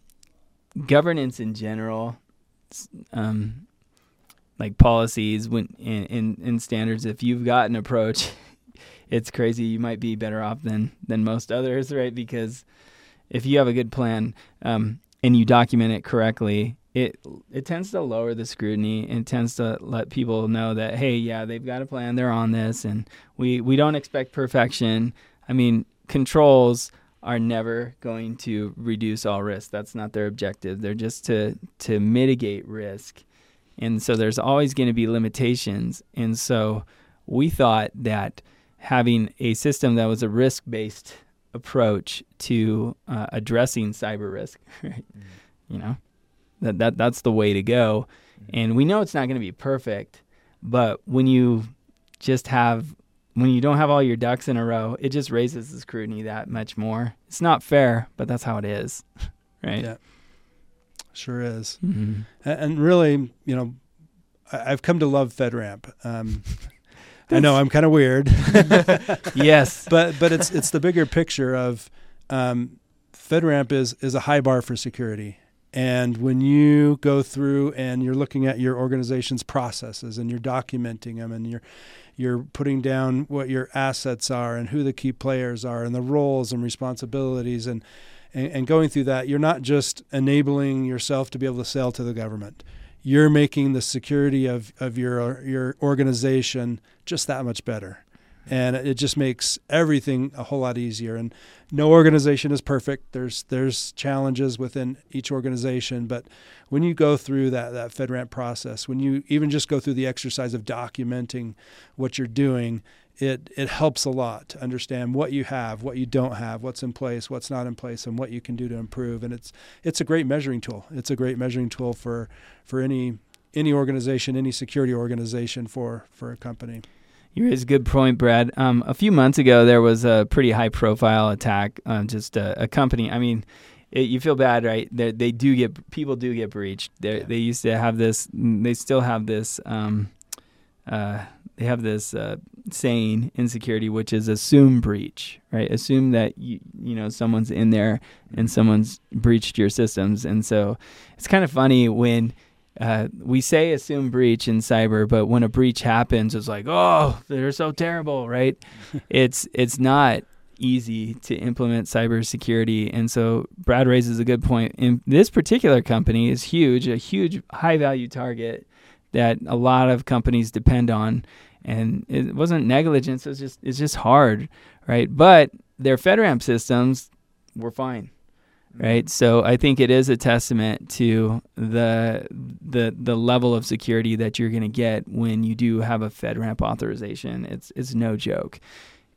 Speaker 1: governance in general, um, like policies when and, and, and standards. If you've got an approach, it's crazy. You might be better off than than most others, right? Because if you have a good plan um, and you document it correctly, it it tends to lower the scrutiny and tends to let people know that hey, yeah, they've got a plan. They're on this, and we we don't expect perfection. I mean, controls are never going to reduce all risk. That's not their objective. They're just to to mitigate risk. And so there's always going to be limitations. And so we thought that having a system that was a risk-based approach to uh, addressing cyber risk, right? you know, that that that's the way to go. And we know it's not going to be perfect, but when you just have when you don't have all your ducks in a row, it just raises the scrutiny that much more. It's not fair, but that's how it is, right?
Speaker 2: Yeah. Sure is.
Speaker 1: Mhm.
Speaker 2: A- And really, you know, I- I've come to love FedRAMP. Um, I know I'm kind of weird,
Speaker 1: yes.
Speaker 2: but but it's it's the bigger picture of um, FedRAMP is is a high bar for security. And when you go through and you're looking at your organization's processes and you're documenting them and you're you're putting down what your assets are and who the key players are and the roles and responsibilities and and, and going through that, you're not just enabling yourself to be able to sell to the government. You're making the security of, of your your organization just that much better. And it just makes everything a whole lot easier. And no organization is perfect. There's there's challenges within each organization, but when you go through that that FedRAMP process, when you even just go through the exercise of documenting what you're doing, it it helps a lot to understand what you have, what you don't have, what's in place, what's not in place, and what you can do to improve. And it's it's a great measuring tool. It's a great measuring tool for for any any organization, any security organization for for a company.
Speaker 1: You raise a good point, Brad. Um, a few months ago, there was a pretty high-profile attack on just a, a company. I mean, it, you feel bad, right? They, they do get people do get breached. They
Speaker 2: Yeah.
Speaker 1: they used to have this. They still have this. Um, uh, they have this uh, saying in security, which is assume breach, right? Assume that you you know someone's in there and someone's breached your systems, and so it's kind of funny when uh, we say assume breach in cyber, but when a breach happens, it's like, oh, they're so terrible, right? it's it's not easy to implement cybersecurity, and so Brad raises a good point. And this particular company is huge, a huge high value target that a lot of companies depend on, and it wasn't negligence. It's just it's just hard, right? But their FedRAMP systems were fine right? So i think it is a testament to the the the level of security that you're going to get when you do have a fedramp authorization. It's it's no joke.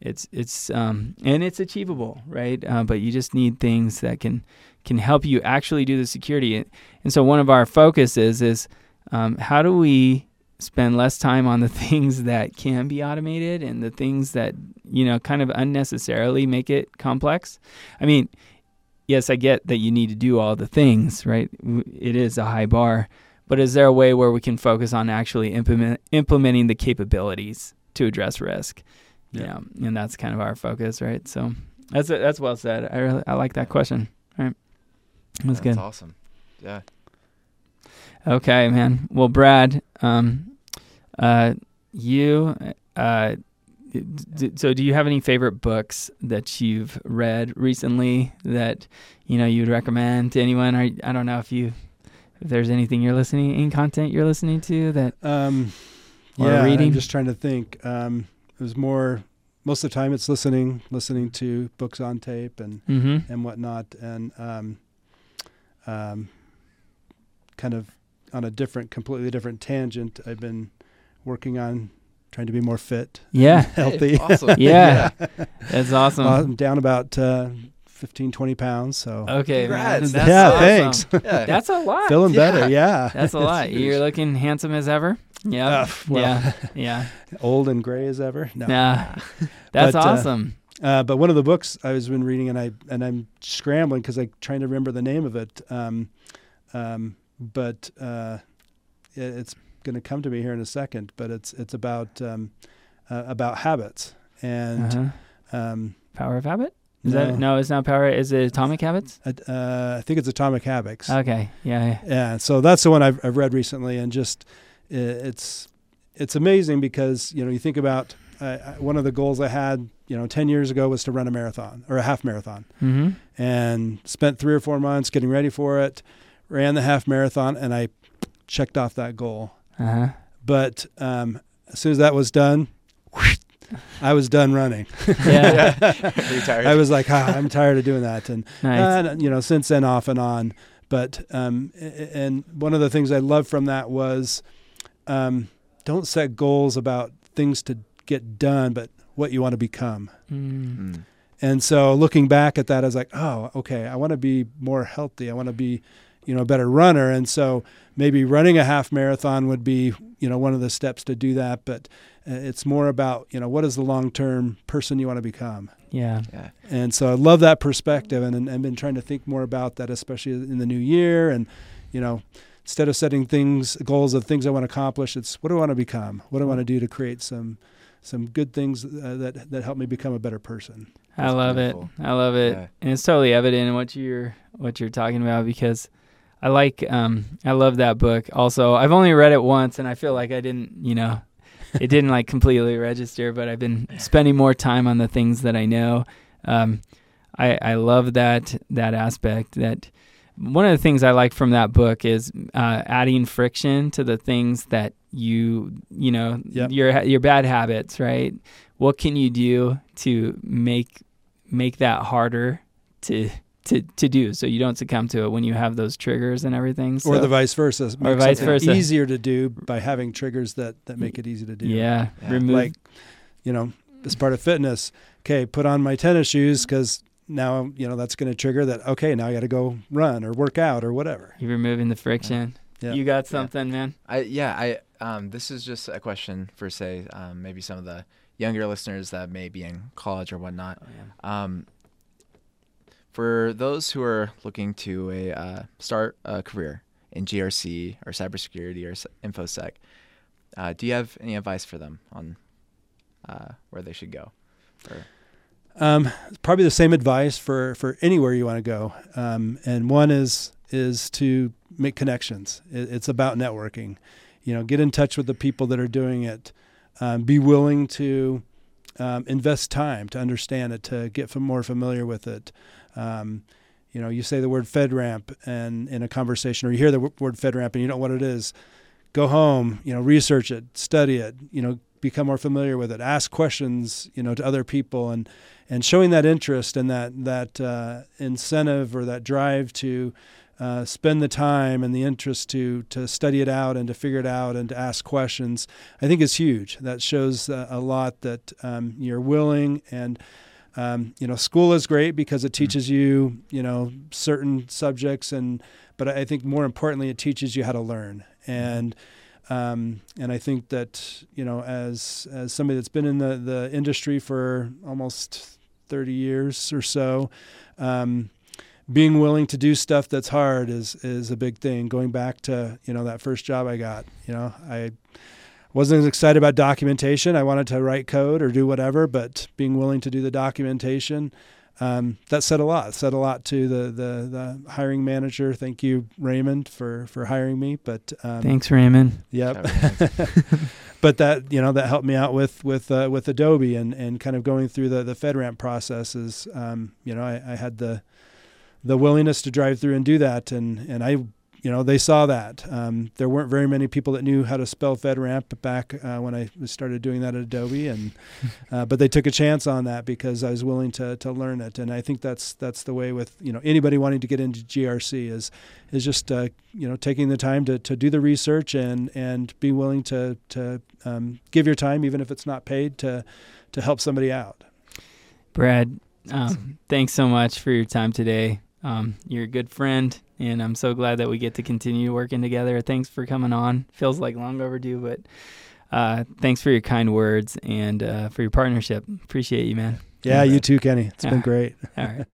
Speaker 1: It's it's um and it's achievable right? Uh, but you just need things that can can help you actually do the security. And so one of our focuses is um, how do we spend less time on the things that can be automated and the things that you know kind of unnecessarily make it complex i mean yes, I get that you need to do all the things, right? It is a high bar, but is there a way where we can focus on actually implement, implementing the capabilities to address risk? You
Speaker 2: Yeah.
Speaker 1: know, and that's kind of our focus, right? So that's that's well said. I really I like that question. All right, that's good.
Speaker 3: awesome. Yeah.
Speaker 1: Okay, man. Well, Brad, um, uh, you, uh, d- so do you have any favorite books that you've read recently that you know you'd recommend to anyone? Or I don't know if you, if there's anything you're listening in content you're listening to that.
Speaker 2: Um,
Speaker 1: Or
Speaker 2: yeah,
Speaker 1: reading?
Speaker 2: I'm just trying to think. Um, it was more most of the time it's listening, listening to books on tape and
Speaker 1: Mm-hmm.
Speaker 2: and whatnot, and um, um, kind of on a different, completely different tangent. I've been working on trying to be more fit,
Speaker 1: Yeah.
Speaker 2: healthy.
Speaker 3: Hey, awesome.
Speaker 1: Yeah. That's awesome.
Speaker 2: Well, I'm down about uh, 15, 20 pounds, so
Speaker 1: okay, man. That's
Speaker 2: yeah,
Speaker 1: awesome.
Speaker 2: thanks.
Speaker 3: Yeah.
Speaker 1: That's a lot.
Speaker 2: Feeling
Speaker 3: Yeah.
Speaker 2: better, yeah.
Speaker 1: That's a lot. You're looking handsome as ever. Yeah.
Speaker 2: Uh, well,
Speaker 1: yeah. Yeah.
Speaker 2: old and gray as ever. No.
Speaker 1: Nah. That's
Speaker 2: But, uh,
Speaker 1: awesome.
Speaker 2: Uh, but one of the books I was been reading, and I and I'm scrambling because I'm trying to remember the name of it. Um, um, but uh, it, it's going to come to me here in a second. But it's it's about um, uh, about habits and
Speaker 1: Uh-huh.
Speaker 2: um,
Speaker 1: Power of habit? Is
Speaker 2: no,
Speaker 1: that no? It's not power. Is it Atomic Habits?
Speaker 2: uh, I think it's Atomic Habits.
Speaker 1: Okay. Yeah. yeah.
Speaker 2: Yeah, so that's the one I've, I've read recently, and just it's it's amazing because you know you think about uh, one of the goals I had you know ten years ago was to run a marathon or a half marathon,
Speaker 1: Mm-hmm.
Speaker 2: and spent three or four months getting ready for it, ran the half marathon, and I checked off that goal.
Speaker 1: Uh huh.
Speaker 2: But um, as soon as that was done, I was done running.
Speaker 1: Yeah.
Speaker 3: Retired.
Speaker 2: I was like, ah, I'm tired of doing that, and
Speaker 1: Nice.
Speaker 2: uh, you know, since then off and on. But um, a- a- and one of the things I loved from that was, um, don't set goals about things to get done, but what you want to become.
Speaker 1: Mm.
Speaker 3: Mm.
Speaker 2: And so looking back at that, I was like, oh, okay, I want to be more healthy. I want to be, you know, a better runner. And so maybe running a half marathon would be, you know, one of the steps to do that. But uh, it's more about, you know, what is the long term person you want to become.
Speaker 1: Yeah.
Speaker 3: Yeah.
Speaker 2: And so I love that perspective, and, and I've been trying to think more about that, especially in the new year. And you know, instead of setting things goals of things I want to accomplish, it's what do I want to become? What do I want to do to create some some good things uh, that that help me become a better person?
Speaker 1: I love
Speaker 3: beautiful.
Speaker 1: it. I love it,
Speaker 3: Yeah.
Speaker 1: and it's totally evident in what you're what you're talking about because I like um I love that book. Also, I've only read it once, and I feel like I didn't you know it didn't like completely register, but I've been spending more time on the things that I know. Um, I I love that that aspect that. One of the things I like from that book is uh, adding friction to the things that you you know
Speaker 2: Yep.
Speaker 1: your your bad habits, right? What can you do to make make that harder to to to do so you don't succumb to it when you have those triggers and everything. So,
Speaker 2: or the vice versa. Make
Speaker 1: vice versa.
Speaker 2: Easier to do by having triggers that that make it easy to do.
Speaker 1: yeah,
Speaker 3: Yeah.
Speaker 1: remove
Speaker 2: Like, you know, as part of fitness. Okay, put on my tennis shoes because now you know that's going to trigger that. Okay, now I got to go run or work out or whatever.
Speaker 1: you're removing the friction.
Speaker 2: Yeah.
Speaker 1: You got something, man.
Speaker 3: I yeah I um this is just a question for say um maybe some of the younger listeners that may be in college or whatnot. Um, for those who are looking to a uh, start a career in GRC or cybersecurity or infosec, uh, do you have any advice for them on uh, where they should go? Or,
Speaker 2: Um, probably the same advice for, for anywhere you want to go. Um, and one is is to make connections. It, it's about networking. You know, get in touch with the people that are doing it. Um, be willing to um, invest time to understand it, to get more familiar with it. Um, you know, you say the word FedRAMP and in a conversation, or you hear the word FedRAMP and you don't know what it is. Go home, you know, research it, study it, you know, become more familiar with it. Ask questions, you know, to other people, and and showing that interest and that that uh, incentive or that drive to uh, spend the time and the interest to to study it out and to figure it out and to ask questions, I think is huge. That shows uh, a lot that um, you're willing and. Um, you know, school is great because it teaches you, you know, certain subjects, and but I think more importantly, it teaches you how to learn. And um, and I think that you know, as as somebody that's been in the the industry for almost 30 years or so, um, being willing to do stuff that's hard is is a big thing. Going back to you know that first job I got, you know, I wasn't as excited about documentation. I wanted to write code or do whatever, but being willing to do the documentation. Um, that said a lot. It said a lot to the, the, the hiring manager. Thank you, Raymond, for, for hiring me. But um,
Speaker 1: Thanks, Raymond.
Speaker 2: Yep. But that you know that helped me out with with uh, with Adobe and, and kind of going through the the FedRAMP processes. Um, you know, I, I had the the willingness to drive through and do that, and and I you know they saw that. Um, there weren't very many people that knew how to spell FedRAMP back uh, when I started doing that at Adobe, and uh, but they took a chance on that because I was willing to to learn it, and I think that's that's the way with you know anybody wanting to get into GRC is is just uh, you know taking the time to, to do the research and and be willing to to um, give your time even if it's not paid to to help somebody out.
Speaker 1: Brad, um, thanks so much for your time today. Um, you're a good friend, and I'm so glad that we get to continue working together. Thanks for coming on. Feels like long overdue, but uh, thanks for your kind words and uh, for your partnership. Appreciate you, man. Yeah,
Speaker 2: you too, Kenny. It's
Speaker 1: Yeah.
Speaker 2: been great.
Speaker 1: All right.